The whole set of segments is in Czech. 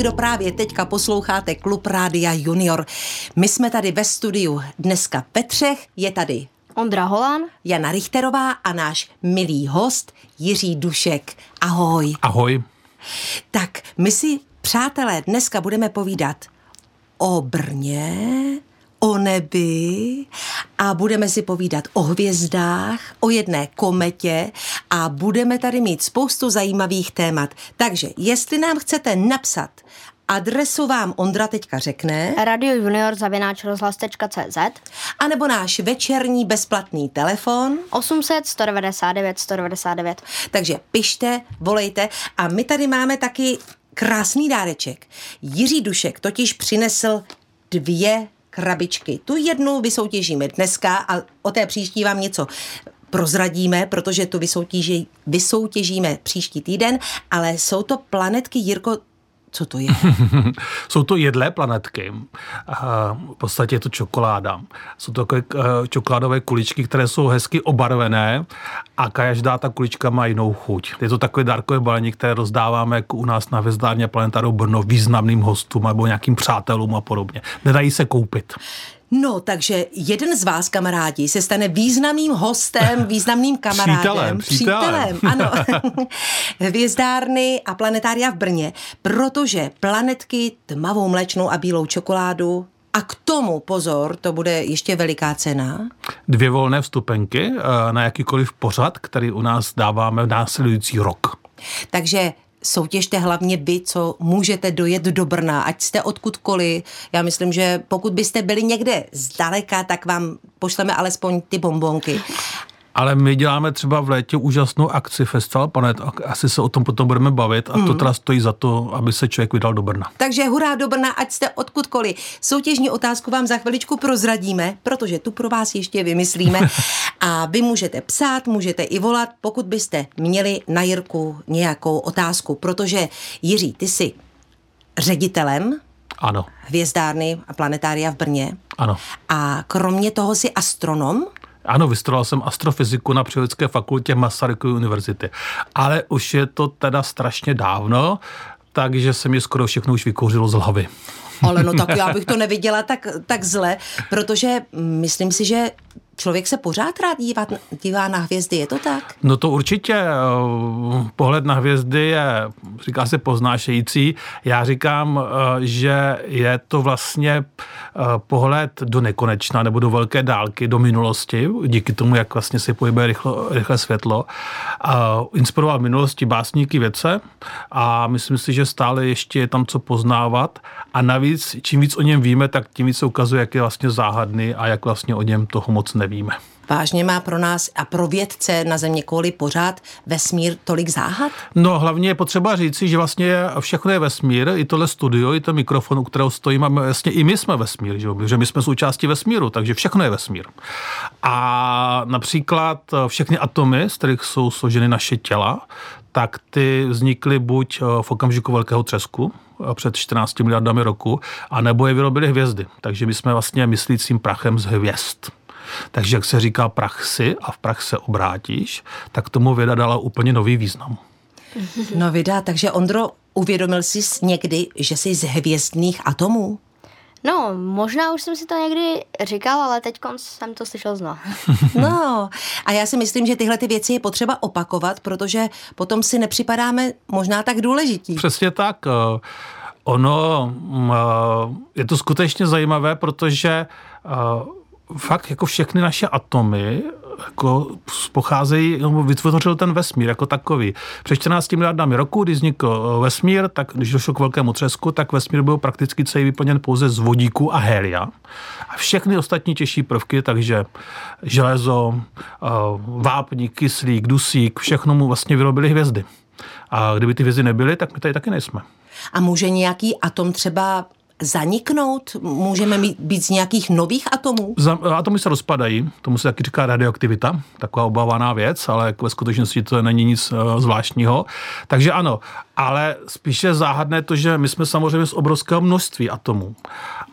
kdo právě teďka posloucháte Klub Rádia Junior. My jsme tady ve studiu dneska Petřech, je tady Ondra Holán, Jana Richterová a náš milý host Jiří Dušek. Ahoj. Ahoj. Tak my si, přátelé, dneska budeme povídat o Brně, o nebi a budeme si povídat o hvězdách, o jedné kometě a budeme tady mít spoustu zajímavých témat. Takže jestli nám chcete napsat, adresu vám Ondra teďka řekne, Radio Junior zavináč rozhlas.cz, anebo náš večerní bezplatný telefon. 800 199 199. Takže pište, volejte a my tady máme taky krásný dáreček. Jiří Dušek totiž přinesl dvě krabičky. Tu jednu vysoutěžíme dneska a o té příští vám něco prozradíme, protože tu vysoutěží, vysoutěžíme příští týden, ale jsou to planetky, Jirko, co to je? Jsou to jedlé planetky. V podstatě je to čokoláda. Jsou to takové eh, čokoládové kuličky, které jsou hezky obarvené a každá ta kulička má jinou chuť. Je to takové dárkové balení, které rozdáváme jako u nás na Vezdárně Planetáru Brno významným hostům nebo nějakým přátelům a podobně. Nedají se koupit. No, takže jeden z vás, kamarádi, se stane významným hostem, významným kamarádem. Přítelem, přítelem. přítelem ano. Hvězdárny a planetária v Brně, protože planetky tmavou mléčnou a bílou čokoládu a k tomu, pozor, to bude ještě veliká cena. Dvě volné vstupenky eh, na jakýkoliv pořad, který u nás dáváme v následující rok. Takže soutěžte hlavně vy, co můžete dojet do Brna, ať jste odkudkoliv. Já myslím, že pokud byste byli někde zdaleka, tak vám pošleme alespoň ty bombonky. Ale my děláme třeba v létě úžasnou akci Festival Planet, asi se o tom potom budeme bavit a mm. to teda stojí za to, aby se člověk vydal do Brna. Takže hurá do Brna, ať jste odkudkoliv. Soutěžní otázku vám za chviličku prozradíme, protože tu pro vás ještě vymyslíme a vy můžete psát, můžete i volat, pokud byste měli na Jirku nějakou otázku, protože Jiří, ty jsi ředitelem ano. hvězdárny a planetária v Brně. Ano. A kromě toho si astronom? Ano, vystudoval jsem astrofyziku na Přírodovědecké fakultě Masarykovy univerzity. Ale už je to teda strašně dávno, takže se mi skoro všechno už vykouřilo z hlavy. Ale no tak já bych to neviděla tak, tak zle, protože myslím si, že člověk se pořád rád dívá, dívá na hvězdy, je to tak? No to určitě. Eh, pohled na hvězdy je, říká se, poznášející. Já říkám, eh, že je to vlastně eh, pohled do nekonečna nebo do velké dálky, do minulosti, díky tomu, jak vlastně se pohybuje rychle, rychle světlo. Inspiroval v minulosti básníky věce a myslím si, že stále ještě je tam co poznávat. A navíc, čím víc o něm víme, tak tím víc se ukazuje, jak je vlastně záhadný a jak vlastně o něm toho moc nevíme nevíme. Vážně má pro nás a pro vědce na Země kvůli pořád vesmír tolik záhad? No hlavně je potřeba říci, že vlastně všechno je vesmír, i tohle studio, i to mikrofon, u kterého stojíme, vlastně i my jsme vesmír, že, že my jsme součástí vesmíru, takže všechno je vesmír. A například všechny atomy, z kterých jsou složeny naše těla, tak ty vznikly buď v okamžiku velkého třesku, před 14 miliardami roku, anebo je vyrobily hvězdy. Takže my jsme vlastně myslícím prachem z hvězd. Takže jak se říká praxi a v prax se obrátíš, tak tomu věda dala úplně nový význam. No vida, takže Ondro, uvědomil jsi někdy, že jsi z hvězdných atomů? No, možná už jsem si to někdy říkal, ale teď jsem to slyšel znovu. no, a já si myslím, že tyhle ty věci je potřeba opakovat, protože potom si nepřipadáme možná tak důležití. Přesně tak. Eh, ono mm, eh, je to skutečně zajímavé, protože eh, fakt jako všechny naše atomy jako pocházejí, nebo vytvořil ten vesmír jako takový. Před 14 miliardami roku, když vznikl eh, vesmír, tak když došlo k velkému třesku, tak vesmír byl prakticky celý vyplněn pouze z vodíku a helia. A všechny ostatní těžší prvky, takže železo, eh, vápník, kyslík, dusík, všechno mu vlastně vyrobili hvězdy. A kdyby ty hvězdy nebyly, tak my tady taky nejsme. A může nějaký atom třeba zaniknout? Můžeme mít, být z nějakých nových atomů? Atomy se rozpadají, tomu se taky říká radioaktivita, taková obávaná věc, ale jako ve skutečnosti to není nic uh, zvláštního. Takže ano, ale spíše záhadné to, že my jsme samozřejmě z obrovského množství atomů.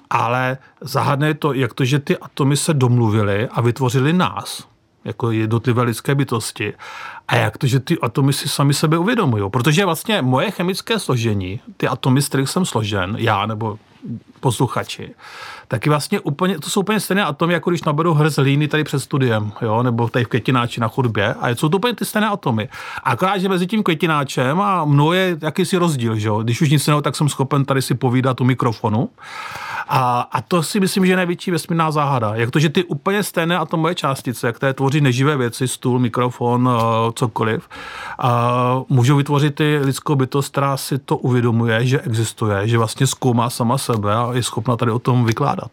Ale záhadné je to, jak to, že ty atomy se domluvily a vytvořily nás jako jednotlivé lidské bytosti. A jak to, že ty atomy si sami sebe uvědomují? Protože vlastně moje chemické složení, ty atomy, z kterých jsem složen, já nebo posluchači, taky vlastně úplně, to jsou úplně stejné atomy, jako když naberu hrz hlíny tady před studiem, jo, nebo tady v květináči na chodbě. A jsou to úplně ty stejné atomy. Akorát, že mezi tím květináčem a mnou je jakýsi rozdíl, že jo. Když už nic jiného, tak jsem schopen tady si povídat u mikrofonu. A, a to si myslím, že je největší vesmírná záhada. Jak to, že ty úplně stejné atomové částice, které tvoří neživé věci, stůl, mikrofon, eh, cokoliv, a můžou vytvořit ty lidskou bytost, která si to uvědomuje, že existuje, že vlastně zkoumá sama sebe a je schopna tady o tom vykládat.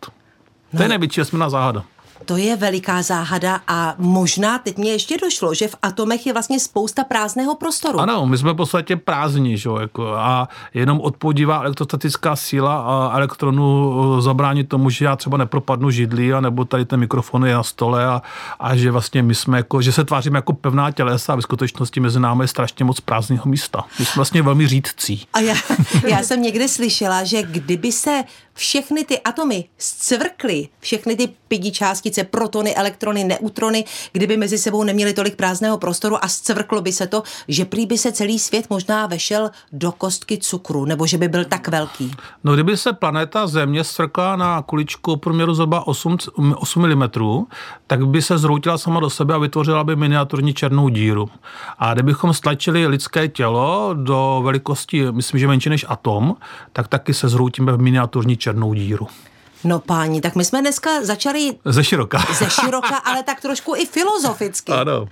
To je no. největší vesmírná záhada. To je veliká záhada a možná teď mě ještě došlo, že v atomech je vlastně spousta prázdného prostoru. Ano, my jsme v podstatě prázdní, že? Jako, a jenom odpodívá elektrostatická síla a elektronu eh, zabránit tomu, že já třeba nepropadnu židlí, a nebo tady ten mikrofon je na stole a, a že vlastně my jsme jako, že se tváříme jako pevná tělesa a v skutečnosti mezi námi je strašně moc prázdného místa. My jsme vlastně velmi řídcí. A já, já jsem někde slyšela, že kdyby se všechny ty atomy zcvrkly, všechny ty pidi částice, protony, elektrony, neutrony, kdyby mezi sebou neměli tolik prázdného prostoru a zcvrklo by se to, že prý by se celý svět možná vešel do kostky cukru, nebo že by byl tak velký. No kdyby se planeta Země zcvrkla na kuličku průměru zhruba 8, 8 mm, tak by se zhroutila sama do sebe a vytvořila by miniaturní černou díru. A kdybychom stlačili lidské tělo do velikosti, myslím, že menší než atom, tak taky se zhroutíme v miniaturní černou díru. No páni, tak my jsme dneska začali... Ze široka. Ze široka, ale tak trošku i filozoficky. Ano.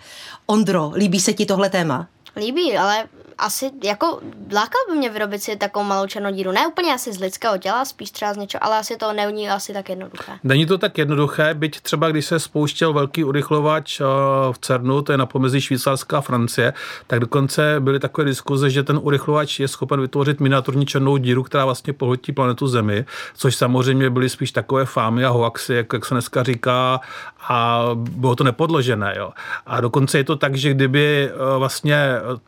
Ondro, líbí se ti tohle téma? Líbí, ale asi jako lákal by mě vyrobit si takovou malou černou díru. Ne úplně asi z lidského těla, spíš třeba z něčeho, ale asi to není asi tak jednoduché. Není to tak jednoduché, byť třeba když se spouštěl velký urychlovač eh, v CERNu, to je na pomezí Švýcarská a Francie, tak dokonce byly takové diskuze, že ten urychlovač je schopen vytvořit miniaturní černou díru, která vlastně pohltí planetu Zemi, což samozřejmě byly spíš takové fámy a hoaxy, jak, jak se dneska říká, a bylo to nepodložené. Jo. A dokonce je to tak, že kdyby eh, vlastně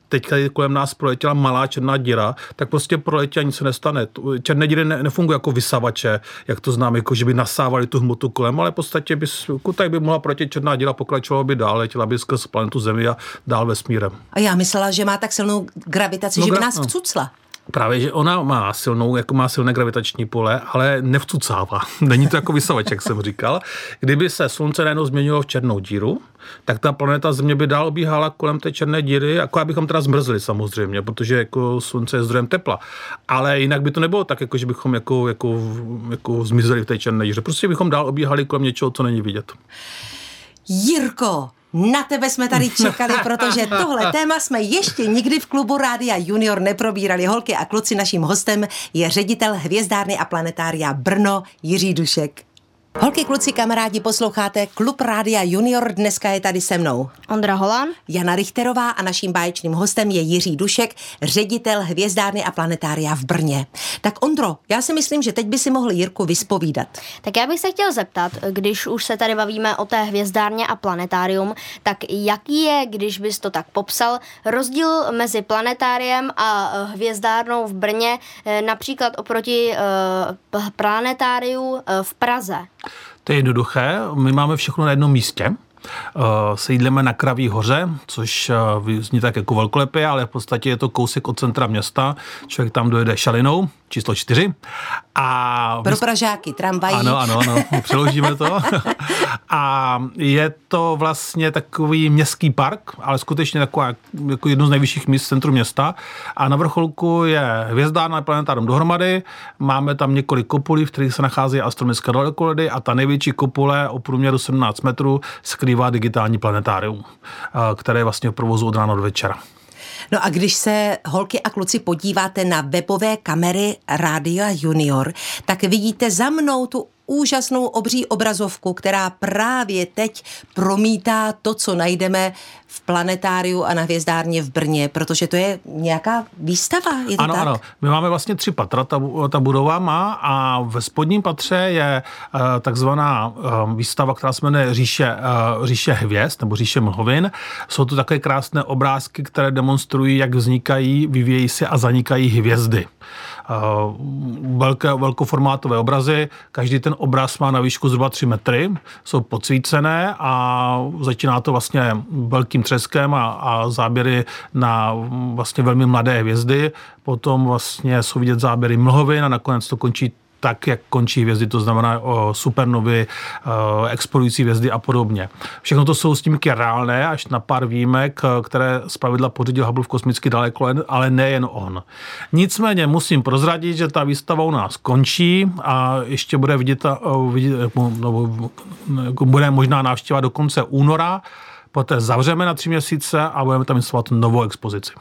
teď kolem nás proletěla malá černá díra, tak prostě proletí a nic se nestane. Černé díry ne, nefungují jako vysavače, jak to znám, jako že by nasávali tu hmotu kolem, ale v podstatě by, tak by mohla proletět černá díra, pokračovala by dál, letěla by skrz planetu Zemi a dál vesmírem. A já myslela, že má tak silnou gravitaci, no, že by nás no. vcucla. Právě, že ona má silnou, jako má silné gravitační pole, ale nevcucává. Není to jako vysavač, jak jsem říkal. Kdyby se slunce najednou změnilo v černou díru, tak ta planeta Země by dál obíhala kolem té černé díry, jako abychom teda zmrzli samozřejmě, protože jako slunce je zdrojem tepla. Ale jinak by to nebylo tak, jako že bychom jako, jako, jako zmizeli v té černé díře. Prostě bychom dál obíhali kolem něčeho, co není vidět. Jirko, na tebe jsme tady čekali, protože tohle téma jsme ještě nikdy v klubu Rádia Junior neprobírali. Holky a kluci, naším hostem je ředitel Hvězdárny a planetária Brno Jiří Dušek. Holky, kluci, kamarádi, posloucháte Klub Rádia Junior. Dneska je tady se mnou Ondra Holan, Jana Richterová a naším báječným hostem je Jiří Dušek, ředitel Hvězdárny a planetária v Brně. Tak Ondro, já si myslím, že teď by si mohl Jirku vyspovídat. Tak já bych se chtěl zeptat, když už se tady bavíme o té hvězdárně a planetárium, tak jaký je, když bys to tak popsal, rozdíl mezi planetáriem a hvězdárnou v Brně, eh, například oproti uh, planetáriu eh, v Praze? To je jednoduché. My máme všechno na jednom místě. Uh, Sejdleme na Kraví hoře, což uh, zní tak jako velkolepě, ale v podstatě je to kousek od centra města. Člověk tam dojede šalinou, číslo čtyři. A Pro Pražáky, tramvají. Ano, ano, ano, přeložíme to. a je to vlastně takový městský park, ale skutečně taková, jako jedno z nejvyšších míst v centru města. A na vrcholku je hvězdárna planetárum dohromady. Máme tam několik kopulí, v kterých se nachází astronomické dalekoledy a ta největší kopule o průměru 17 metrů skrývá digitální planetárium, které je vlastně v provozu od rána do večera. No a když se holky a kluci podíváte na webové kamery Rádia Junior, tak vidíte za mnou tu úžasnou obří obrazovku, která právě teď promítá to, co najdeme v planetáriu a na hvězdárně v Brně, protože to je nějaká výstava, je to ano, tak? Ano, my máme vlastně tři patra, ta, ta budova má a ve spodním patře je uh, takzvaná uh, výstava, která se jmenuje Říše, uh, Říše hvězd nebo Říše mlhovin. Jsou to také krásné obrázky, které demonstrují, jak vznikají, vyvíjejí se a zanikají hvězdy. Velké, velkoformátové obrazy, každý ten obraz má na výšku zhruba 3 metry, jsou podsvícené a začíná to vlastně velkým třeskem a, a záběry na vlastně velmi mladé hvězdy, potom vlastně jsou vidět záběry mlhovin a nakonec to končí tak, jak končí hvězdy, to znamená o supernovy, explodující hvězdy a podobně. Všechno to jsou snímky reálné, až na pár výjimek, které z pravidla pořídil Hubble v kosmicky daleko, ale nejen on. Nicméně musím prozradit, že ta výstava u nás končí a ještě bude vidět, vidět no, bude možná návštěva do konce února poté zavřeme na tři měsíce a budeme tam instalovat novou expozici.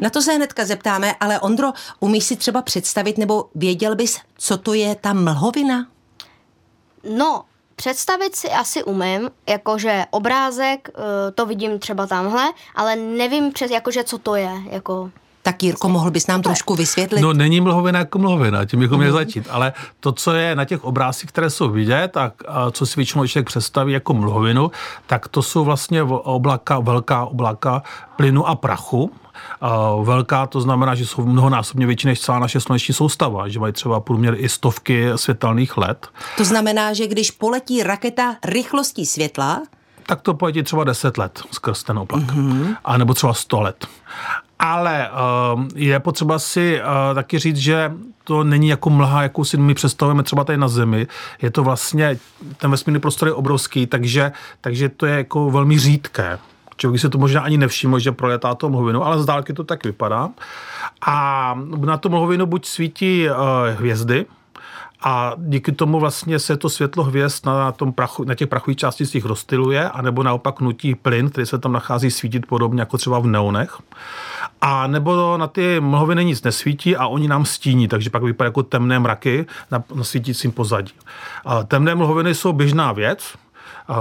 Na to se hnedka zeptáme, ale Ondro, umíš si třeba představit, nebo věděl bys, co to je ta mlhovina? No, představit si asi umím, jakože obrázek, eh, to vidím třeba tamhle, ale nevím přes, jakože co to je, jako... Tak Jirko, mohl bys nám trošku vysvětlit? No není mlhovina jako mlhovina, tím bychom měli začít, ale to, co je na těch obrázcích, které jsou vidět a, a co si většinou člověk představí jako mlhovinu, tak to jsou vlastně oblaka, velká oblaka plynu a prachu, velká, to znamená, že jsou mnohonásobně větší než celá naše sluneční soustava, že mají třeba průměr i stovky světelných let. To znamená, že když poletí raketa rychlostí světla, tak to poletí třeba 10 let skrz ten oblak. Mm-hmm. A nebo třeba 100 let. Ale uh, je potřeba si uh, taky říct, že to není jako mlha, jakou si my představujeme třeba tady na Zemi. Je to vlastně, ten vesmírný prostor je obrovský, takže, takže to je jako velmi řídké. Člověk si to možná ani nevšiml, že proletá to mlhovinu, ale z dálky to tak vypadá. A na tu mlhovinu buď svítí uh, hvězdy, a díky tomu vlastně se to světlo hvězd na, tom prachu, na těch prachových částicích rozstyluje, anebo naopak nutí plyn, který se tam nachází svítit podobně jako třeba v neonech. A nebo na ty mlhoviny nic nesvítí a oni nám stíní, takže pak vypadá jako temné mraky na, na svítícím pozadí. A temné mlhoviny jsou běžná věc,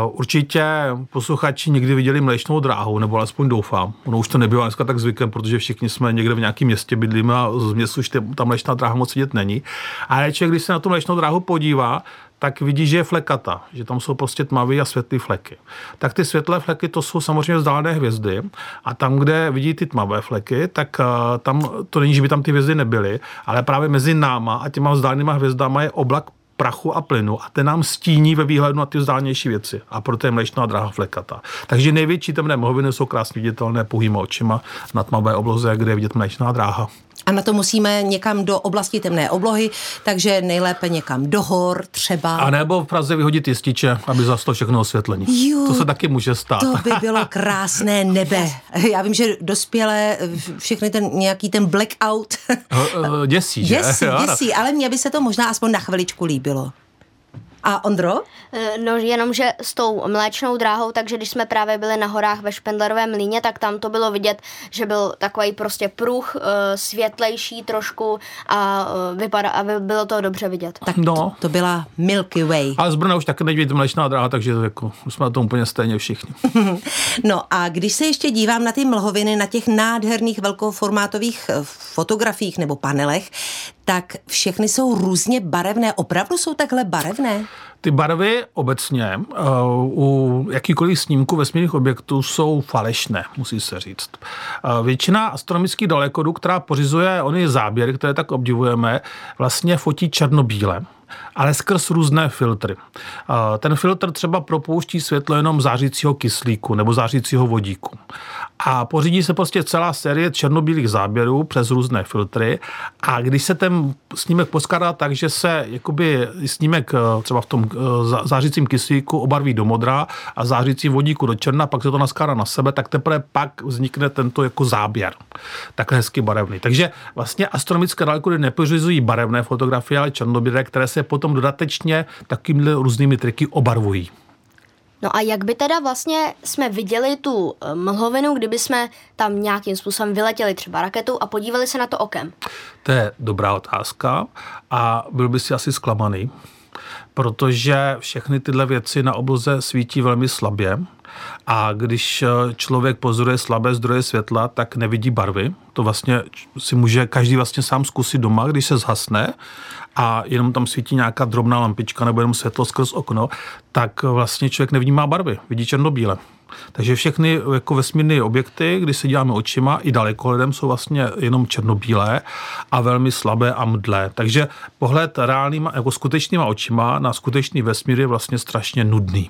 Určitě posluchači někdy viděli mléčnou dráhu, nebo alespoň doufám. Ono už to nebylo dneska tak zvykem, protože všichni jsme někde v nějakém městě bydlíme a z města už ta mléčná dráha moc vidět není. Ale člověk, když se na tu mléčnou dráhu podívá, tak vidí, že je flekata, že tam jsou prostě tmavé a světlé fleky. Tak ty světlé fleky to jsou samozřejmě vzdálené hvězdy a tam, kde vidí ty tmavé fleky, tak uh, tam to není, že by tam ty hvězdy nebyly, ale právě mezi náma a těma vzdálenýma hvězdama je oblak prachu a plynu a ten nám stíní ve výhledu na ty vzdálenější věci. A proto je mléčná dráha flekata. Takže největší temné mlhoviny jsou krásně viditelné pouhýma očima na tmavé obloze, kde je vidět mléčná dráha. A na to musíme někam do oblasti temné oblohy, takže nejlépe někam do hor třeba. A nebo v Praze vyhodit jističe, aby zaslo všechno osvětlení. Jo, to se taky může stát. To by bylo krásné nebe. Já vím, že dospělé všechny ten nějaký ten blackout. děsí, že? Děsí, děsí, ale mně by se to možná aspoň na chviličku líbilo. A Ondro? Eh, no jenom, že s tou mléčnou dráhou, takže když jsme právě byli na horách ve Špendlerovém mlíně, tak tam to bylo vidět, že byl takový prostě pruh, eh, světlejší trošku a, eh, vypadá, a bylo to dobře vidět. Tak no. to, to byla Milky Way. Ale z Brna už taky nevidím mléčná dráha, takže jako, jsme na tom úplně stejně všichni. no a když se ještě dívám na ty mlhoviny, na těch nádherných velkoformátových fotografiích nebo panelech, tak všechny jsou různě barevné. Opravdu jsou takhle barevné? Ty barvy obecně uh, u jakýkoliv snímku vesmírných objektů jsou falešné, musí se říct. Uh, většina astronomických dalekodů, která pořizuje ony záběry, které tak obdivujeme, vlastně fotí černobíle ale skrz různé filtry. Ten filtr třeba propouští světlo jenom zářícího kyslíku nebo zářícího vodíku. A pořídí se prostě celá série černobílých záběrů přes různé filtry a když se ten snímek poskládá tak, že se jakoby snímek eh, třeba v tom eh, zářícím kyslíku obarví do modra a zářícím vodíku do černa, pak se to naskládá na sebe, tak teprve pak vznikne tento jako záběr. Takhle hezky barevný. Takže vlastně astronomické dalekody nepořizují barevné fotografie, ale černobílé, které se potom dodatečně takovými různými triky obarvují. No a jak by teda vlastně jsme viděli tu eh, mlhovinu, kdyby jsme tam nějakým způsobem vyletěli třeba raketou a podívali se na to okem? To je dobrá otázka a byl by si asi zklamaný, protože všechny tyhle věci na obloze svítí velmi slabě A když eh, člověk pozoruje slabé zdroje světla, tak nevidí barvy. To vlastně si může každý vlastně sám zkusit doma, když se zhasne a jenom tam svítí nějaká drobná lampička nebo jenom světlo skrz okno, tak vlastně člověk nevnímá barvy, vidí černobíle. Takže všechny jako vesmírné objekty, když se děláme očima, i dalekohledem jsou vlastně jenom černobílé a velmi slabé a mdlé. Takže pohled reálnýma, jako skutečnýma očima na skutečný vesmír je vlastně strašně nudný.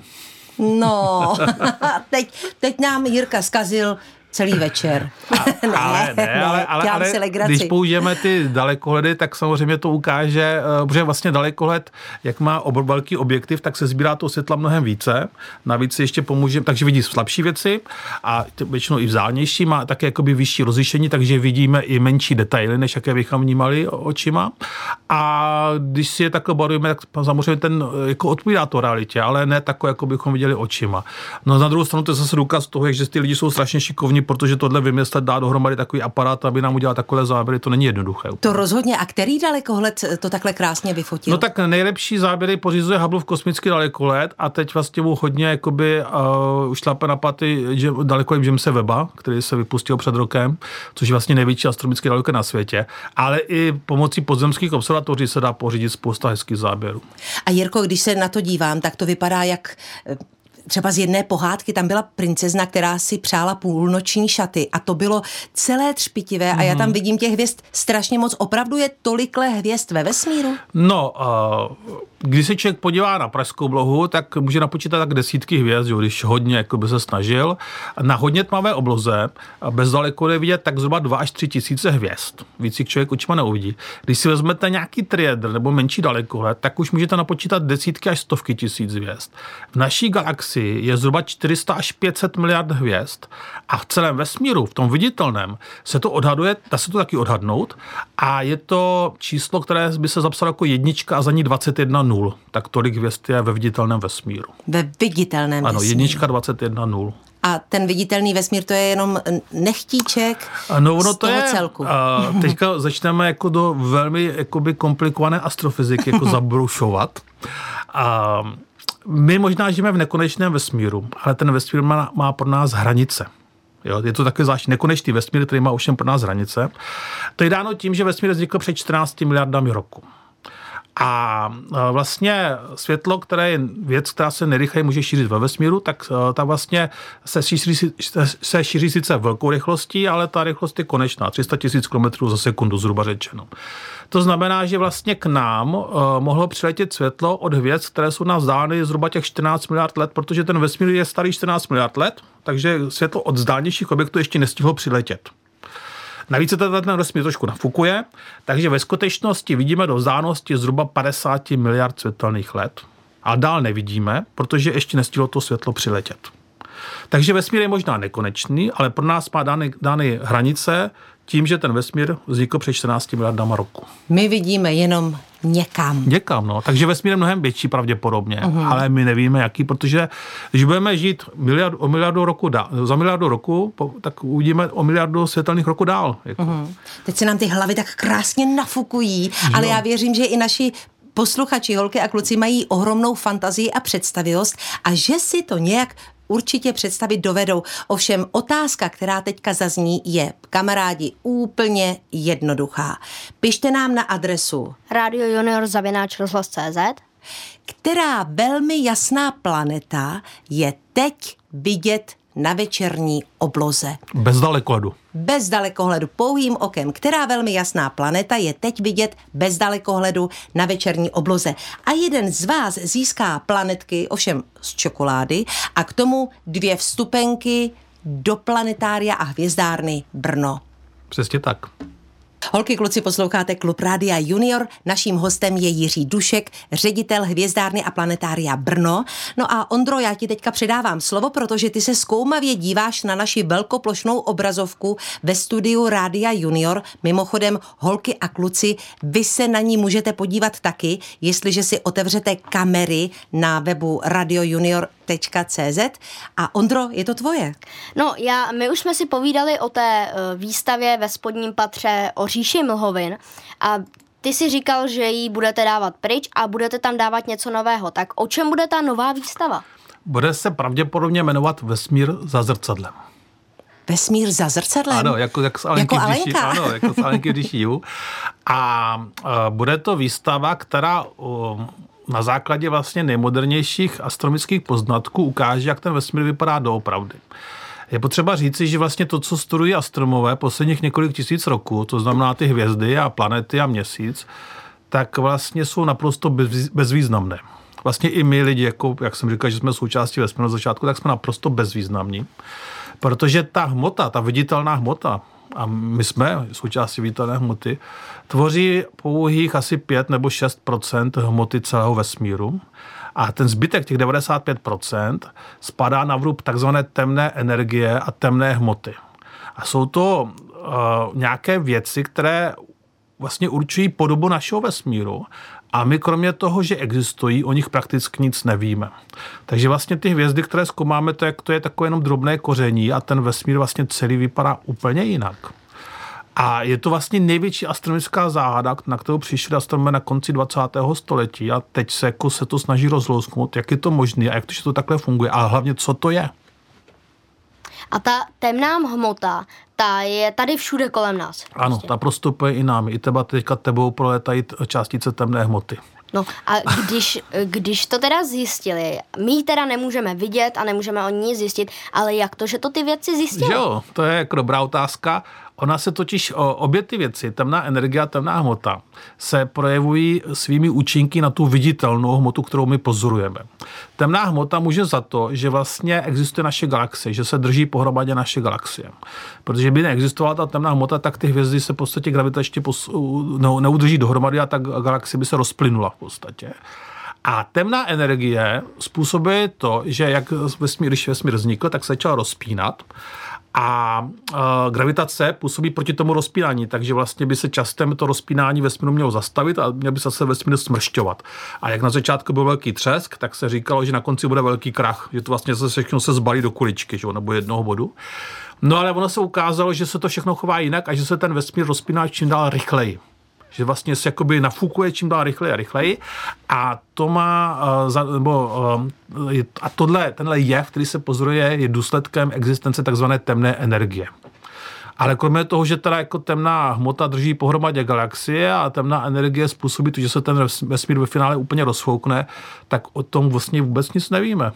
No, teď, teď nám Jirka zkazil celý večer. A, ne, ale ne, ne, ale, ale, ale si když použijeme ty dalekohledy, tak samozřejmě to ukáže, eh, protože vlastně dalekohled, jak má obr velký objektiv, tak se sbírá to světla mnohem více. Navíc ještě pomůže, takže vidí slabší věci a většinou i vzálnější, má také jakoby vyšší rozlišení, takže vidíme i menší detaily, než jaké bychom vnímali očima. A když si je takhle barujeme, tak samozřejmě ten eh, jako odpovídá to realitě, ale ne takové, jako bychom viděli očima. No na druhou stranu to je zase důkaz toho, že ty lidi jsou strašně šikovní schopni, protože tohle vymyslet, dá dohromady takový aparát, aby nám udělal takové záběry, to není jednoduché. To rozhodně. A který dalekohled to takhle krásně vyfotil? No tak nejlepší záběry pořizuje Hubble v kosmický dalekohled a teď vlastně mu hodně jakoby uh, šlape na paty že, dalekohled Jamesa Weba, který se vypustil před rokem, což je vlastně největší astronomický dalekohled na světě, ale i pomocí podzemských observatoří se dá pořídit spousta hezkých záběrů. A Jirko, když se na to dívám, tak to vypadá jak třeba z jedné pohádky, tam byla princezna, která si přála půlnoční šaty a to bylo celé třpitivé mm. a já tam mhm. vidím těch hvězd strašně moc. Opravdu je tolikle hvězd ve vesmíru? No, uh, když se člověk podívá na pražskou blohu, tak může napočítat tak desítky hvězd, jo, když hodně jako by se snažil. Na hodně tmavé obloze bez daleko je vidět tak zhruba 2 až 3 tisíce hvězd. Víc jich člověk očima neuvidí. Když si vezmete nějaký triedr nebo menší dalekohled, tak už můžete napočítat desítky až stovky tisíc hvězd. V naší galaxii je zhruba 400 až 500 miliard hvězd a v celém vesmíru, v tom viditelném, se to odhaduje, dá se to taky odhadnout a je to číslo, které by se zapsalo jako jednička a za ní 21 nul. Tak tolik hvězd je ve viditelném vesmíru. Ve viditelném Ano, vesmíru. jednička 21 nul. A ten viditelný vesmír, to je jenom nechtíček no, ono z toho to je, celku. A teďka začneme jako do velmi jakoby komplikované astrofyziky jako zabrušovat. A my možná žijeme v nekonečném vesmíru, ale ten vesmír má, má pro nás hranice. Jo, je to takový zvláštní nekonečný vesmír, který má ovšem pro nás hranice. To je dáno tím, že vesmír vznikl před 14 miliardami roku. A vlastně světlo, které je věc, která se nejrychleji může šířit ve vesmíru, tak ta vlastně se šíří, se šíří sice velkou rychlostí, ale ta rychlost je konečná, 300 000 km za sekundu zhruba řečeno. To znamená, že vlastně k nám mohlo přiletět světlo od hvězd, které jsou nás vzdálené zhruba těch 14 miliard let, protože ten vesmír je starý 14 miliard let, takže světlo od zdálnějších objektů ještě nestihlo přiletět. Navíc se ten vesmír trošku nafukuje, takže ve skutečnosti vidíme do vzdálenosti zhruba 50 miliard světelných let. A dál nevidíme, protože ještě nestihlo to světlo přiletět. Takže vesmír je možná nekonečný, ale pro nás má dány, dány hranice tím, že ten vesmír vznikl před 14 miliardama roku. My vidíme jenom někam. Někam, no. Takže vesmír je mnohem větší pravděpodobně, uh-huh. ale my nevíme jaký, protože když budeme žít miliard, o miliardu roku dál, za miliardu roku, tak uvidíme o miliardu světelných roku dál. Jako. Uh-huh. Teď se nám ty hlavy tak krásně nafukují, jo. ale já věřím, že i naši posluchači, holky a kluci mají ohromnou fantazii a představivost a že si to nějak určitě představit dovedou. Ovšem otázka, která teďka zazní, je, kamarádi, úplně jednoduchá. Pište nám na adresu Radio Junior CZ která velmi jasná planeta je teď vidět na večerní obloze. Bez dalekohledu. Bez dalekohledu, pouhým okem. Která velmi jasná planeta je teď vidět bez dalekohledu na večerní obloze. A jeden z vás získá planetky, ovšem z čokolády, a k tomu dvě vstupenky do planetária a hvězdárny Brno. Přesně tak. Holky, kluci, posloucháte Klub Rádia Junior. Naším hostem je Jiří Dušek, ředitel Hvězdárny a planetária Brno. No a Ondro, já ti teďka předávám slovo, protože ty se zkoumavě díváš na naši velkoplošnou obrazovku ve studiu Rádia Junior. Mimochodem, holky a kluci, vy se na ní můžete podívat taky, jestliže si otevřete kamery na webu radiojunior.cz. A Ondro, je to tvoje? No, já, my už jsme si povídali o té uh, výstavě ve spodním patře o říši mlhovin a ty si říkal, že ji budete dávat pryč a budete tam dávat něco nového. Tak o čem bude ta nová výstava? Bude se pravděpodobně jmenovat Vesmír za zrcadlem. Vesmír za zrcadlem? Ano, jako, jako, Alenky, jako když, ano, jako z Alenky. A uh, bude to výstava, která uh, na základě vlastně nejmodernějších astronomických poznatků ukáže, jak ten vesmír vypadá doopravdy. Je potřeba říci, že vlastně to, co studují astronomové posledních několik tisíc roků, to znamená ty hvězdy a planety a měsíc, tak vlastně jsou naprosto bezvýznamné. Vlastně i my lidi, jako, jak jsem říkal, že jsme součástí vesmíru na začátku, tak jsme naprosto bezvýznamní. Protože ta hmota, ta viditelná hmota, a my jsme součástí viditelné hmoty, tvoří pouhých asi 5 nebo 6% hmoty celého vesmíru. A ten zbytek, těch 95%, spadá na vrub takzvané temné energie a temné hmoty. A jsou to uh, nějaké věci, které vlastně určují podobu našeho vesmíru a my kromě toho, že existují, o nich prakticky nic nevíme. Takže vlastně ty hvězdy, které zkoumáme, to je, to je takové jenom drobné koření a ten vesmír vlastně celý vypadá úplně jinak. A je to vlastně největší astronomická záhada, na kterou přišli astronomové na konci 20. století a teď se, jako se to snaží rozlousknout, jak je to možné a jak to, že to takhle funguje a hlavně, co to je. A ta temná hmota, ta je tady všude kolem nás. Ano, prostě. ta prostupuje i nám. I teba teďka tebou proletají částice temné hmoty. No a když, když to teda zjistili, my teda nemůžeme vidět a nemůžeme o ní zjistit, ale jak to, že to ty věci zjistili? Jo, to je jako dobrá otázka. Ona se totiž, obě ty věci, temná energie a temná hmota, se projevují svými účinky na tu viditelnou hmotu, kterou my pozorujeme. Temná hmota může za to, že vlastně existuje naše galaxie, že se drží pohromadě naše galaxie. Protože by neexistovala ta temná hmota, tak ty hvězdy se v podstatě gravitačně neudrží dohromady a ta galaxie by se rozplynula v podstatě. A temná energie způsobuje to, že jak vesmír, když vesmír vznikl, tak se začal rozpínat a uh, gravitace působí proti tomu rozpínání, takže vlastně by se častem to rozpínání vesmíru mělo zastavit a měl by se zase vesmír smršťovat. A jak na začátku byl velký třesk, tak se říkalo, že na konci bude velký krach, že to vlastně se všechno se zbalí do kuličky, že nebo jednoho bodu. No ale ono se ukázalo, že se to všechno chová jinak a že se ten vesmír rozpíná čím dál rychleji že vlastně se jakoby nafukuje čím dál rychleji a rychleji a to má, uh, nebo, uh, a tohle, tenhle jev, který se pozoruje, je důsledkem existence takzvané temné energie. Ale kromě toho, že teda jako temná hmota drží pohromadě galaxie a temná energie způsobí to, že se ten vesmír ve finále úplně rozfoukne, tak o tom vlastně vůbec nic nevíme.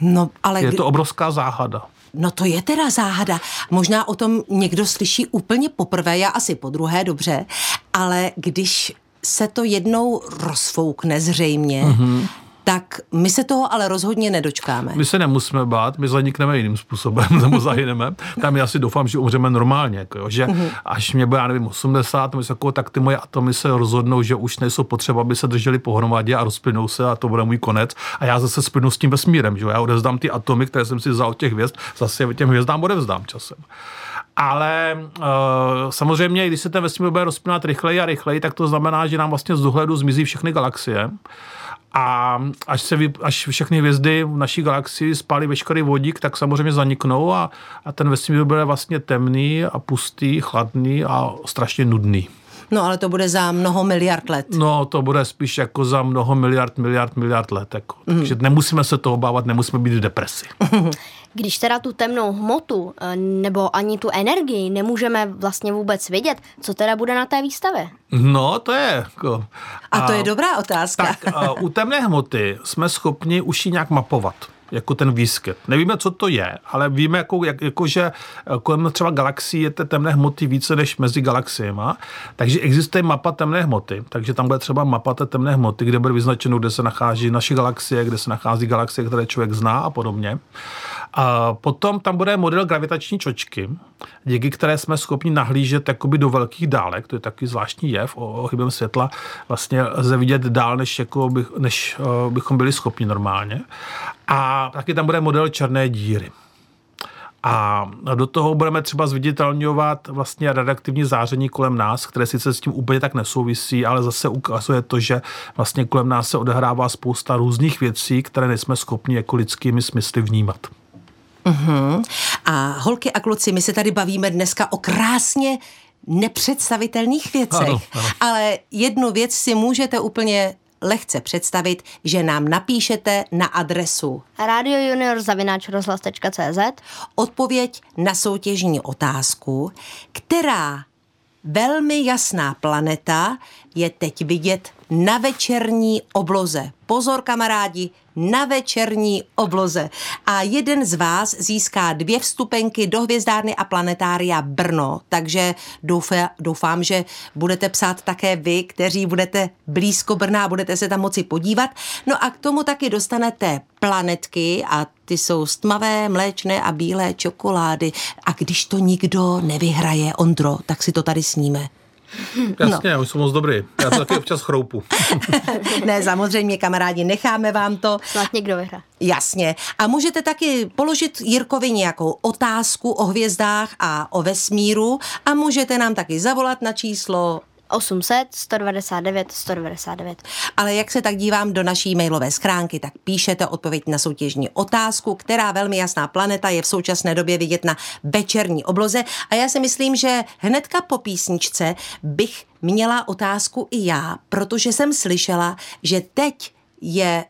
No, ale je to obrovská záhada. No to je teda záhada. Možná o tom někdo slyší úplně poprvé, já asi po druhé, dobře, ale když se to jednou rozfoukne zřejmě, mm-hmm tak my se toho ale rozhodně nedočkáme. My se nemusíme bát, my zanikneme jiným způsobem, nebo zahyneme. Tam já si doufám, že umřeme normálně, jako jo, že mm-hmm. až mě bude, já nevím, 80, jako, tak ty moje atomy se rozhodnou, že už nejsou potřeba, aby se drželi pohromadě a rozplynou se a to bude můj konec. A já zase splynu s tím vesmírem, že já odezdám ty atomy, které jsem si vzal od těch hvězd, zase těm hvězdám odevzdám časem. Ale uh, samozřejmě, když se ten vesmír bude rozpínat rychleji a rychleji, tak to znamená, že nám vlastně z dohledu zmizí všechny galaxie. A až, se vy, až všechny hvězdy v naší galaxii spálí veškerý vodík, tak samozřejmě zaniknou a, a ten vesmír bude vlastně temný a pustý, chladný a strašně nudný. No ale to bude za mnoho miliard let. No to bude spíš jako za mnoho miliard, miliard, miliard let. Jako. Mm. Takže nemusíme se toho bávat, nemusíme být v depresi. Když teda tu temnou hmotu eh, nebo ani tu energii nemůžeme vlastně vůbec vidět, co teda bude na té výstavě? No, to je jako... A, a to je dobrá otázka. Tak a u temné hmoty jsme schopni už ji nějak mapovat jako ten výskyt. Nevíme, co to je, ale víme, jako, jak, jako že eh, kolem třeba galaxií je té temné hmoty více než mezi galaxiemi. Takže existuje mapa temné hmoty, takže tam bude třeba mapa té temné hmoty, kde bude vyznačeno, kde se nachází naše galaxie, kde se nachází galaxie, které člověk zná a podobně. A potom tam bude model gravitační čočky, díky které jsme schopni nahlížet jakoby do velkých dálek, to je takový zvláštní jev, o, o chybem světla vlastně lze vidět dál, než, jako bych, než uh, bychom byli schopni normálně. A taky tam bude model černé díry. A do toho budeme třeba zviditelňovat vlastně radioaktivní záření kolem nás, které sice s tím úplně tak nesouvisí, ale zase ukazuje to, že vlastně kolem nás se odehrává spousta různých věcí, které nejsme schopni jako lidskými smysly vnímat. Uh-huh. A holky a kluci, my se tady bavíme dneska o krásně nepředstavitelných věcech, ano, ano. ale jednu věc si můžete úplně lehce představit, že nám napíšete na adresu radiojunior.rozhlas.cz odpověď na soutěžní otázku, která velmi jasná planeta je teď vidět na večerní obloze. Pozor, kamarádi, na večerní obloze. A jeden z vás získá dvě vstupenky do hvězdárny a planetária Brno, takže doufám, že budete psát také vy, kteří budete blízko Brna a budete se tam moci podívat. No a k tomu taky dostanete planetky a ty jsou stmavé, mléčné a bílé čokolády. A když to nikdo nevyhraje, Ondro, tak si to tady sníme. Jasně, no. já už jsem moc dobrý. Já to taky občas chroupu. ne, samozřejmě, kamarádi, necháme vám to. Snad někdo vyhrá. Jasně. A můžete taky položit Jirkovi nějakou otázku o hvězdách a o vesmíru a můžete nám taky zavolat na číslo 800 199 199. Ale jak se tak dívám do naší mailové schránky, tak píšete odpověď na soutěžní otázku, která velmi jasná planeta je v současné době vidět na večerní obloze. A já si myslím, že hnedka po písničce bych měla otázku i já, protože jsem slyšela, že teď je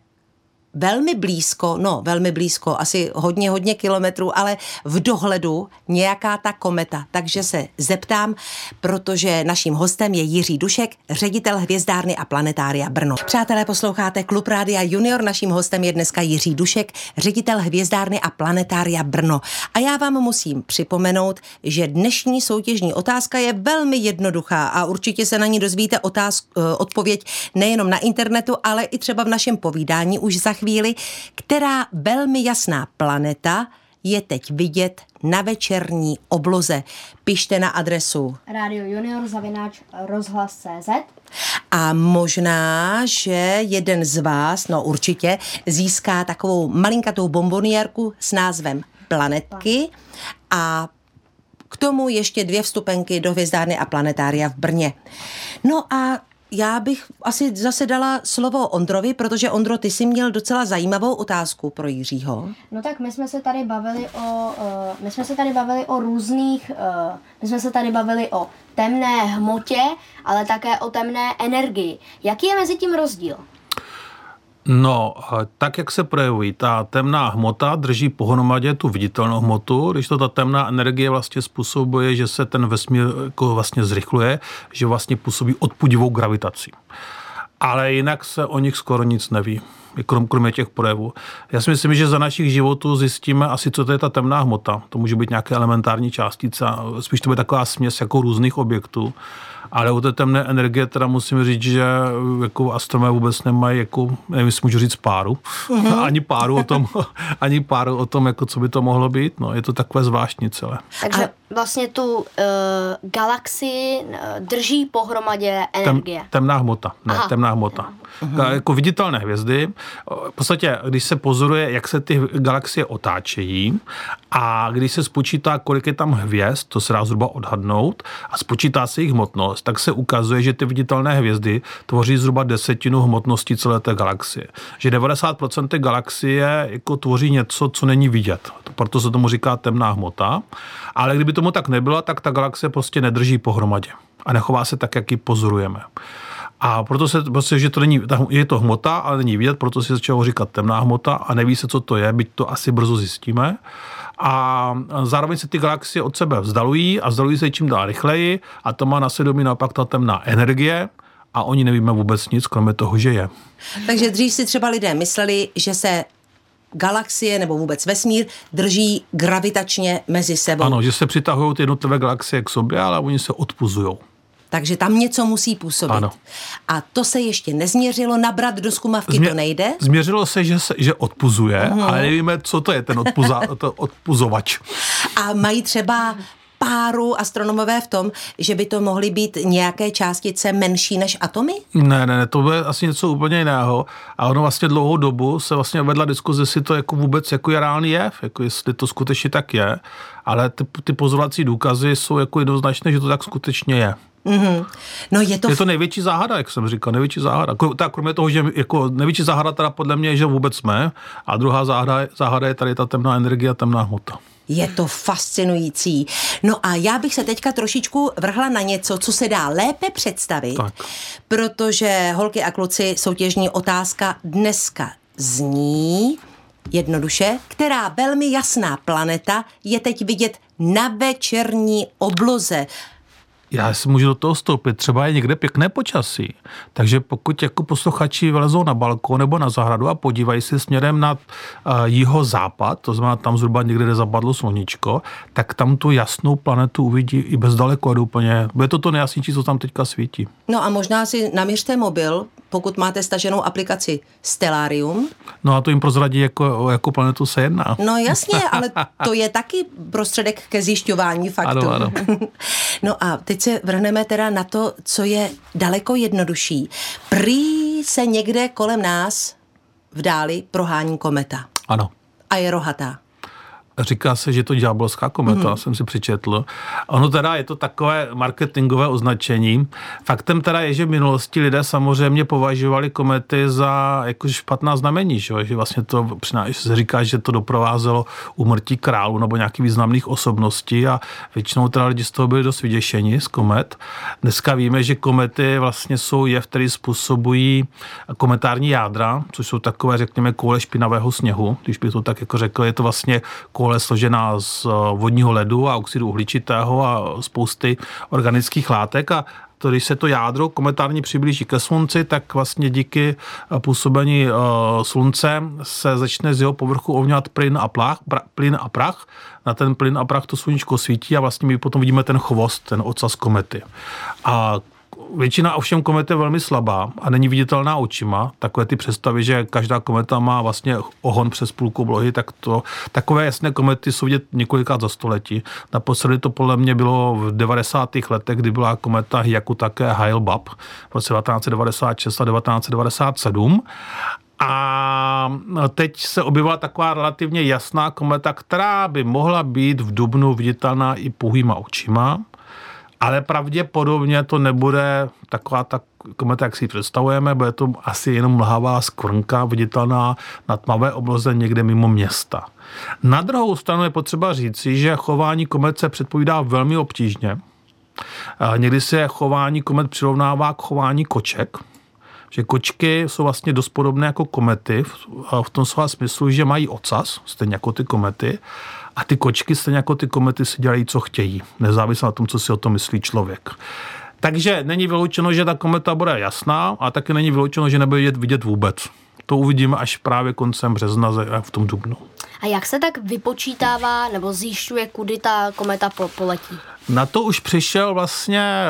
velmi blízko, no velmi blízko, asi hodně, hodně kilometrů, ale v dohledu nějaká ta kometa. Takže se zeptám, protože naším hostem je Jiří Dušek, ředitel Hvězdárny a planetária Brno. Přátelé, posloucháte Klub Rádia Junior, naším hostem je dneska Jiří Dušek, ředitel Hvězdárny a planetária Brno. A já vám musím připomenout, že dnešní soutěžní otázka je velmi jednoduchá a určitě se na ní dozvíte otázku, eh, odpověď nejenom na internetu, ale i třeba v našem povídání už za chvíli, která velmi jasná planeta je teď vidět na večerní obloze. Pište na adresu Radio Junior zavináč rozhlas.cz a možná, že jeden z vás, no určitě, získá takovou malinkatou bomboniérku s názvem Planetky a k tomu ještě dvě vstupenky do Hvězdárny a planetária v Brně. No a já bych asi zase dala slovo Ondrovi, protože Ondro, ty jsi měl docela zajímavou otázku pro Jiřího. No tak my jsme se tady bavili o, uh, my jsme se tady bavili o různých, uh, my jsme se tady bavili o temné hmotě, ale také o temné energii. Jaký je mezi tím rozdíl? No, tak jak se projevují, ta temná hmota drží pohromadě tu viditelnou hmotu, když to ta temná energie vlastně způsobuje, že se ten vesmír jako vlastně zrychluje, že vlastně působí odpudivou gravitaci. Ale jinak se o nich skoro nic neví krom, kromě těch projevů. Já si myslím, že za našich životů zjistíme asi, co to je ta temná hmota. To může být nějaké elementární částice, spíš to bude taková směs jako různých objektů. Ale u té temné energie teda musím říct, že jako astronomé vůbec nemají, jako, nevím, jestli můžu říct páru, mm-hmm. ani páru o tom, ani páru o tom, jako co by to mohlo být. No, je to takové zvláštní celé. Takže vlastně tu uh, galaxii uh, drží pohromadě energie. Tem, temná hmota, ne, Aha. temná hmota. Mm-hmm. Jako viditelné hvězdy. V podstatě, když se pozoruje, jak se ty galaxie otáčejí a když se spočítá, kolik je tam hvězd, to se dá zhruba odhadnout, a spočítá se jejich hmotnost, tak se ukazuje, že ty viditelné hvězdy tvoří zhruba desetinu hmotnosti celé té galaxie. Že 90% té galaxie jako tvoří něco, co není vidět. Proto se tomu říká temná hmota. Ale kdyby tomu tak nebylo, tak ta galaxie prostě nedrží pohromadě a nechová se tak, jak ji pozorujeme. A proto se prostě, že to není, je to hmota, ale není vidět, proto si začalo říkat temná hmota a neví se, co to je, byť to asi brzo zjistíme. A zároveň se ty galaxie od sebe vzdalují a vzdalují se čím dál rychleji a to má na svědomí naopak ta temná energie, a oni nevíme vůbec nic, kromě toho, že je. Takže dřív si třeba lidé mysleli, že se galaxie nebo vůbec vesmír drží gravitačně mezi sebou. Ano, že se přitahují ty jednotlivé galaxie k sobě, ale oni se odpuzují. Takže tam něco musí působit. Ano. A to se ještě nezměřilo, nabrat do skumavky Změ, to nejde? Změřilo se, že, se, že odpuzuje, uh-huh. ale nevíme, co to je ten odpuza, to odpuzovač. A mají třeba páru astronomové v tom, že by to mohly být nějaké částice menší než atomy? Ne, ne, ne, to bude asi něco úplně jiného. A ono vlastně dlouhou dobu se vlastně vedla diskuze, jestli to jako vůbec jako je reálný jev, jako jestli to skutečně tak je. Ale ty, ty pozorovací důkazy jsou jako jednoznačné, že to tak skutečně je. Mm-hmm. No je to... Je to největší záhada, jak jsem říkal, největší záhada. Tak kromě toho, že jako největší záhada teda podle mě je, že vůbec jsme, a druhá záhada, záhada je tady ta temná energie a temná hmota. Je to fascinující. No a já bych se teďka trošičku vrhla na něco, co se dá lépe představit, Tak. protože holky a kluci soutěžní otázka dneska zní jednoduše, která velmi jasná planeta je teď vidět na večerní obloze. Já si můžu do toho stoupit. Třeba je někde pěkné počasí. Takže pokud jako posluchači vylezou na balkon nebo na zahradu a podívají se směrem na jeho západ, to znamená tam zhruba někde, kde zapadlo sluníčko, tak tam tu jasnou planetu uvidí i bez dalekohledu úplně. Bude to to nejjasnější, co tam teďka svítí. No a možná si naměřte mobil, pokud máte staženou aplikaci Stellarium. No a to jim prozradí, jako, o jakou planetu se jedná. No jasně, ale to je taky prostředek ke zjišťování faktů. Ano, ano. No a teď se vrhneme teda na to, co je daleko jednodušší. Prý se někde kolem nás v dáli prohání kometa Ano. a je rohatá. Říká se, že je to ďábelská kometa, mm. jsem si přečetl. Ono teda je to takové marketingové označení. Faktem teda je, že v minulosti lidé samozřejmě považovali komety za jako špatná znamení, že, že vlastně to se říká, že to doprovázelo umrtí králu nebo nějakých významných osobností a většinou teda lidi z toho byli dost vyděšeni z komet. Dneska víme, že komety vlastně jsou jev, který způsobují kometární jádra, což jsou takové, řekněme, koule špinavého sněhu, když bych to tak jako řekl, je to vlastně koule složená z eh, vodního ledu a oxidu uhličitého a spousty organických látek a to, když se to jádro kometárně přiblíží ke slunci, tak vlastně díky eh, působení uh, slunce se začne z jeho povrchu ovňat plyn a, plach, pra, plyn a prach. Na ten plyn a prach to sluníčko svítí a vlastně my potom vidíme ten chvost, ten ocas komety. A Většina ovšem komet je velmi slabá a není viditelná očima. Takové ty představy, že každá kometa má vlastně ohon přes půlku oblohy, tak to, takové jasné komety jsou vidět několikrát za století. Naposledy to podle mě bylo v 90. letech, kdy byla kometa Hyakutake Hale-Bopp v roce 1996 a 1997. A teď se objevila taková relativně jasná kometa, která by mohla být v Dubnu viditelná i pouhýma očima ale pravděpodobně to nebude taková ta kometa, jak si ji představujeme, bude to asi jenom mlhavá skvrnka viditelná na tmavé obloze někde mimo města. Na druhou stranu je potřeba říci, že chování komet se předpovídá velmi obtížně. Někdy se chování komet přirovnává k chování koček, že kočky jsou vlastně dost podobné jako komety v tom slova smyslu, že mají ocas, stejně jako ty komety, a ty kočky, stejně jako ty komety, si dělají, co chtějí. Nezávisle na tom, co si o tom myslí člověk. Takže není vyloučeno, že ta kometa bude jasná, a taky není vyloučeno, že nebude vidět vůbec. To uvidíme až právě koncem března v tom dubnu. A jak se tak vypočítává nebo zjišťuje, kudy ta kometa poletí? Na to už přišel vlastně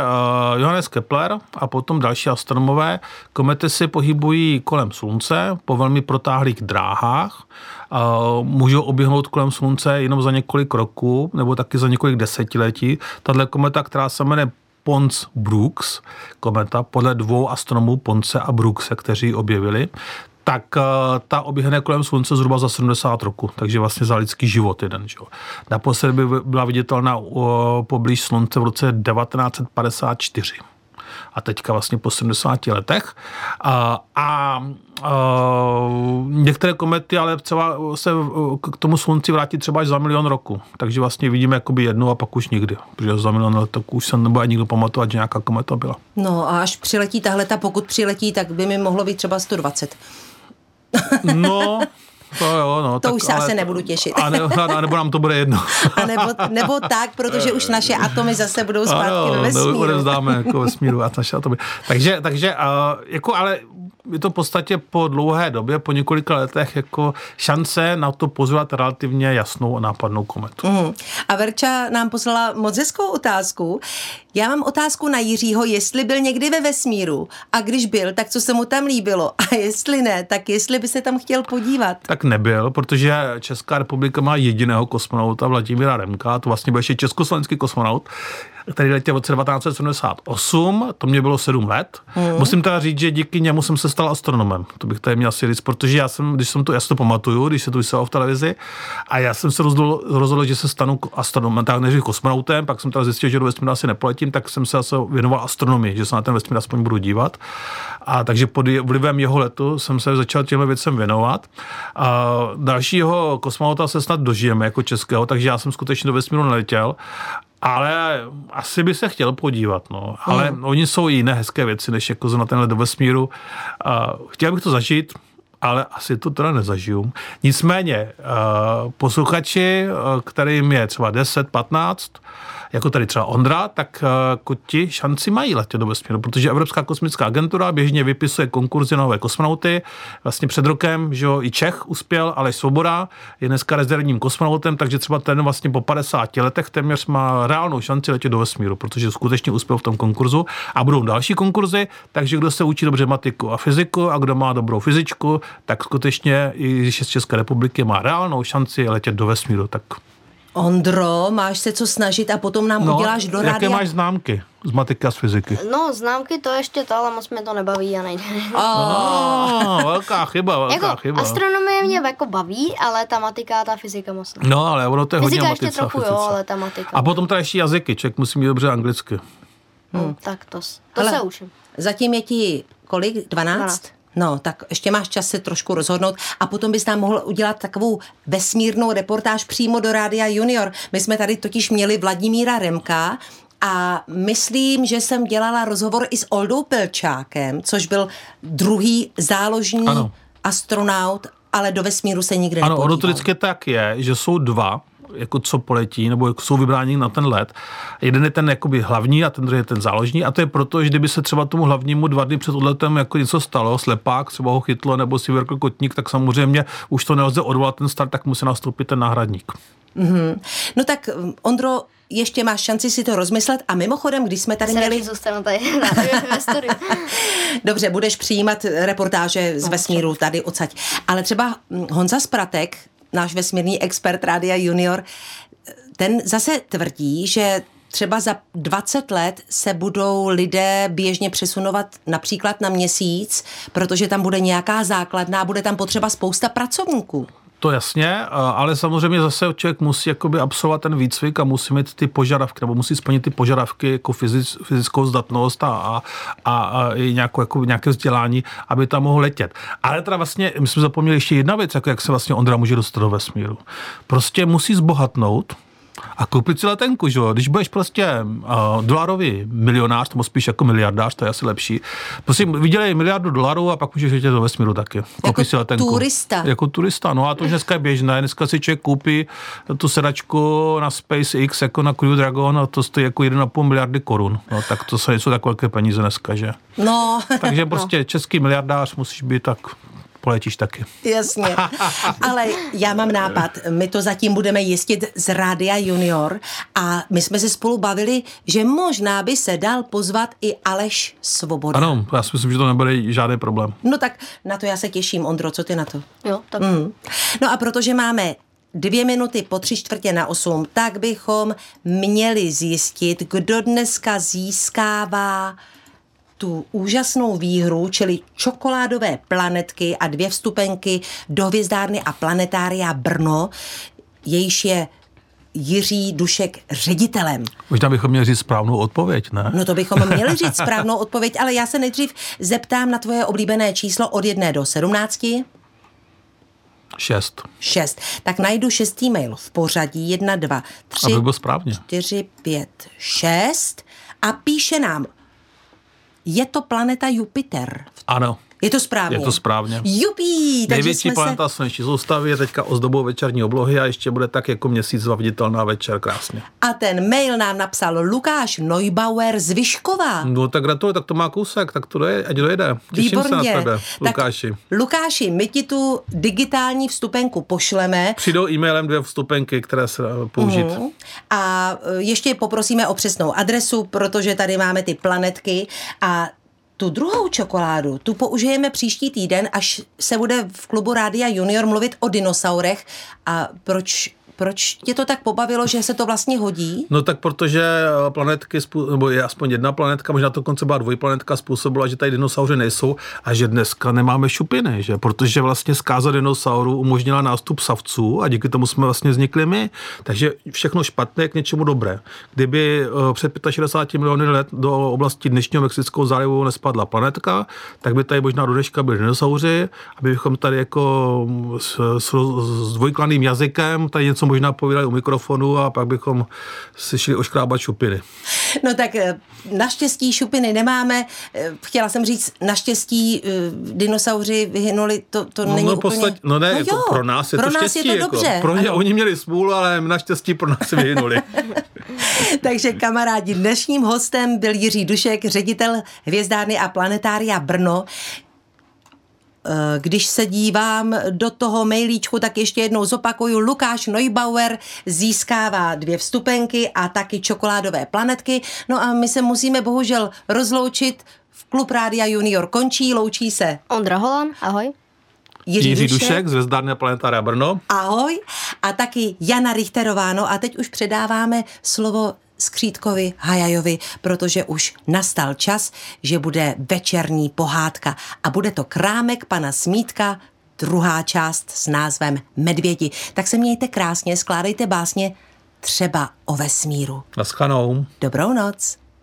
uh, Johannes Kepler a potom další astronomové. Komety se pohybují kolem Slunce po velmi protáhlých dráhách. Můžou oběhnout kolem Slunce jenom za několik roků nebo taky za několik desetiletí. Tahle kometa, která se jmenuje Pons Brooks, kometa podle dvou astronomů Ponce a Brookse, kteří ji objevili, tak uh, ta oběhne kolem slunce zhruba za 70 roku, takže vlastně za lidský život jeden. Že? Naposledy by byla viditelná uh, poblíž slunce v roce 1954 a teďka vlastně po 70 letech. A, a, a některé komety ale třeba se k tomu slunci vrátí třeba až za milion roku. Takže vlastně vidíme jakoby jednu a pak už nikdy. Protože za milion let tak už se nebude nikdo pamatovat, že nějaká kometa byla. No a až přiletí tahle, pokud přiletí, tak by mi mohlo být třeba 120. No, to jo, no. To tak, už se ale, asi nebudu těšit. A, ne, a nebo nám to bude jedno. A nebo, nebo tak, protože už naše atomy zase budou zpátky ano, ve vesmíru. odevzdáme jako vesmíru a naše atomy. Takže, takže uh, jako ale je to v podstatě po dlouhé době, po několika letech, jako šance na to pozvat relativně jasnou a nápadnou kometu. Mm. A Verča nám poslala moc hezkou otázku. Já mám otázku na Jiřího, jestli byl někdy ve vesmíru a když byl, tak co se mu tam líbilo a jestli ne, tak jestli by se tam chtěl podívat. Tak nebyl, protože Česká republika má jediného kosmonauta Vladimíra Remka, to vlastně byl ještě československý kosmonaut, který letěl v roce 1978, to mě bylo 7 let. Hmm. Musím teda říct, že díky němu jsem se stal astronomem. To bych tady měl asi říct, protože já jsem, když jsem to, já si to pamatuju, když se to vysílalo v televizi, a já jsem se rozhodl, rozhodl že se stanu astronomem, tak než kosmonautem, pak jsem teda zjistil, že do vesmíru asi nepoletím, tak jsem se asi věnoval astronomii, že se na ten vesmír aspoň budu dívat. A takže pod vlivem jeho letu jsem se začal těmhle věcem věnovat. A dalšího kosmonauta se snad dožijeme jako českého, takže já jsem skutečně do vesmíru neletěl. Ale asi by se chtěl podívat, no. Ale hmm. oni jsou i jiné hezké věci, než jako na tenhle do vesmíru. A chtěl bych to zažít, ale asi to teda nezažiju. Nicméně, posluchači, kterým je třeba 10, 15, jako tady třeba Ondra, tak uh, ti šanci mají letět do vesmíru, protože Evropská kosmická agentura běžně vypisuje konkurzy na nové kosmonauty. Vlastně před rokem, že jo, i Čech uspěl, ale Svoboda je dneska rezervním kosmonautem, takže třeba ten vlastně po 50 letech téměř má reálnou šanci letět do vesmíru, protože skutečně uspěl v tom konkurzu a budou další konkurzy, takže kdo se učí dobře matiku a fyziku a kdo má dobrou fyzičku, tak skutečně, i když je z České republiky, má reálnou šanci letět do vesmíru. Tak Ondro, máš se co snažit a potom nám no, uděláš do rádia. Jaké máš známky z matiky a z fyziky? No, známky to ještě to, ale moc mě to nebaví a nejde. Oh. velká chyba, velká jako, chyba. Astronomie mě jako baví, ale ta matika a ta fyzika moc ne. No, ale ono to je fyzika hodně ještě matice trochu, jo, ale ta matika. A potom to ještě jazyky, člověk musí mít dobře anglicky. Hmm. tak to, to ale se učím. Zatím je ti kolik? 12? 12. No, tak ještě máš čas se trošku rozhodnout a potom bys nám mohl udělat takovou vesmírnou reportáž přímo do Rádia Junior. My jsme tady totiž měli Vladimíra Remka, a myslím, že jsem dělala rozhovor i s Oldou Pelčákem, což byl druhý záložní ano. astronaut, ale do vesmíru se nikdy Ano, ono to vždycky tak je, že jsou dva jako co poletí, nebo jako jsou vybráni na ten let. Jeden je ten jakoby hlavní a ten druhý je ten záložní. A to je proto, že kdyby se třeba tomu hlavnímu dva dny před odletem jako něco stalo, slepák třeba ho chytlo nebo si vyrkl kotník, tak samozřejmě už to nelze odvolat ten start, tak musí nastoupit ten náhradník. Mm-hmm. No tak Ondro, ještě máš šanci si to rozmyslet a mimochodem, když jsme tady se měli... zůstanu tady studiu. Dobře, budeš přijímat reportáže z vesmíru tady odsaď. Ale třeba Honza Spratek, náš vesmírný expert Rádia Junior, ten zase tvrdí, že třeba za 20 let se budou lidé běžně přesunovat například na měsíc, protože tam bude nějaká základná, bude tam potřeba spousta pracovníků. To jasně, ale samozřejmě zase člověk musí jakoby absolvovat ten výcvik a musí mít ty požadavky, nebo musí splnit ty požadavky jako fyzic, fyzickou zdatnost a, a, a, i nějakou, jako, nějaké vzdělání, aby tam mohl letět. Ale teda vlastně, my jsme zapomněli ještě jedna věc, jako jak se vlastně Ondra může dostat do vesmíru. Prostě musí zbohatnout, a koupit si letenku, že jo? Když budeš prostě uh, dolarový milionář, nebo spíš jako miliardář, to je asi lepší. Prostě vydělej miliardu dolarů a pak můžeš jít do vesmíru taky. Koupit jako si letenku. turista. Jako turista, no a to už dneska je běžné. Dneska si člověk koupí tu sedačku na SpaceX jako na Crew Dragon a to stojí jako 1,5 miliardy korun. No tak to jsou tak velké peníze dneska, že? No. Takže prostě no. český miliardář musíš být tak poletíš taky. Jasně. Ale já mám nápad. My to zatím budeme jistit z Rádia Junior a my jsme se spolu bavili, že možná by se dal pozvat i Aleš Svoboda. Ano, já si myslím, že to nebude žádný problém. No tak na to já se těším. Ondro, co ty na to? Jo, tak. Mm. No a protože máme dvě minuty po tři čtvrtě na osm, tak bychom měli zjistit, kdo dneska získává tu úžasnou výhru, čili čokoládové planetky a dvě vstupenky do hvězdárny a planetária Brno, jejíž je Jiří Dušek ředitelem. Možná bychom měli říct správnou odpověď, ne? No to bychom měli říct správnou odpověď, ale já se nejdřív zeptám na tvoje oblíbené číslo od jedné do sedmnácti. Šest. Šest. Tak najdu šestý mail v pořadí jedna, dva, tři, Aby byl správně. čtyři, pět, šest a píše nám je to planeta Jupiter. Ano. Je to správně. Je to správně. Jupí! Největší planeta se... sluneční soustavy je teďka ozdobou večerní oblohy a ještě bude tak jako měsíc zaviditelná večer krásně. A ten mail nám napsal Lukáš Neubauer z Vyškova. No tak gratuluji, tak to má kousek, tak to doje, ať dojede. Těším Výborně. se na tebe, Lukáši. Tak, Lukáši, my ti tu digitální vstupenku pošleme. Přijdou e-mailem dvě vstupenky, které se použít. Uh-huh. A e, ještě poprosíme o přesnou adresu, protože tady máme ty planetky a tu druhou čokoládu, tu použijeme příští týden, až se bude v klubu Rádia Junior mluvit o dinosaurech. A proč Proč tě to tak pobavilo, že se to vlastně hodí? No tak protože eh, planetky, nebo je aspoň jedna planetka, možná to konce byla dvojplanetka, způsobila, že tady dinosauři nejsou a že dneska nemáme šupiny, že? protože vlastně zkáza dinosaurů umožnila nástup savců a díky tomu jsme vlastně vznikli my. Takže všechno špatné je k něčemu dobré. Kdyby eh, před 65 miliony let do oblasti dnešního Mexického zálivu nespadla planetka, tak by tady možná do dneška byli dinosauři, abychom tady jako s, s, s dvojklaným jazykem tady něco možná povídali u mikrofonu a pak bychom si šli oškrábat šupiny. No tak eh, naštěstí šupiny nemáme. Eh, chtěla jsem říct, naštěstí dinosauři vyhynuli, to, to no, není no, úplně... Posled... No ne, no jo, pro nás je pro to nás štěstí. Je to jako. dobře. Pro ně ano. oni měli smůlu, ale naštěstí pro nás vyhynuli. Takže kamarádi, dnešním hostem byl Jiří Dušek, ředitel Hvězdárny a planetária Brno. Eh, když se dívám do toho mailíčku, tak ještě jednou zopakuju. Lukáš Neubauer získává dvě vstupenky a taky čokoládové planetky. No a my se musíme bohužel rozloučit. V Klub Rádia Junior končí, loučí se. Ondra Holan, ahoj. Jiří, Jiří Dušek, Dušek z Vezdárné planetária Brno. Ahoj. A taky Jana Richterová. No a teď už předáváme slovo Skřítkovi Hajajovi, protože už nastal čas, že bude večerní pohádka a bude to krámek pana Smítka, druhá část s názvem Medvědi. Tak se mějte krásně, skládejte básně třeba o vesmíru. Naschledanou. Dobrou noc.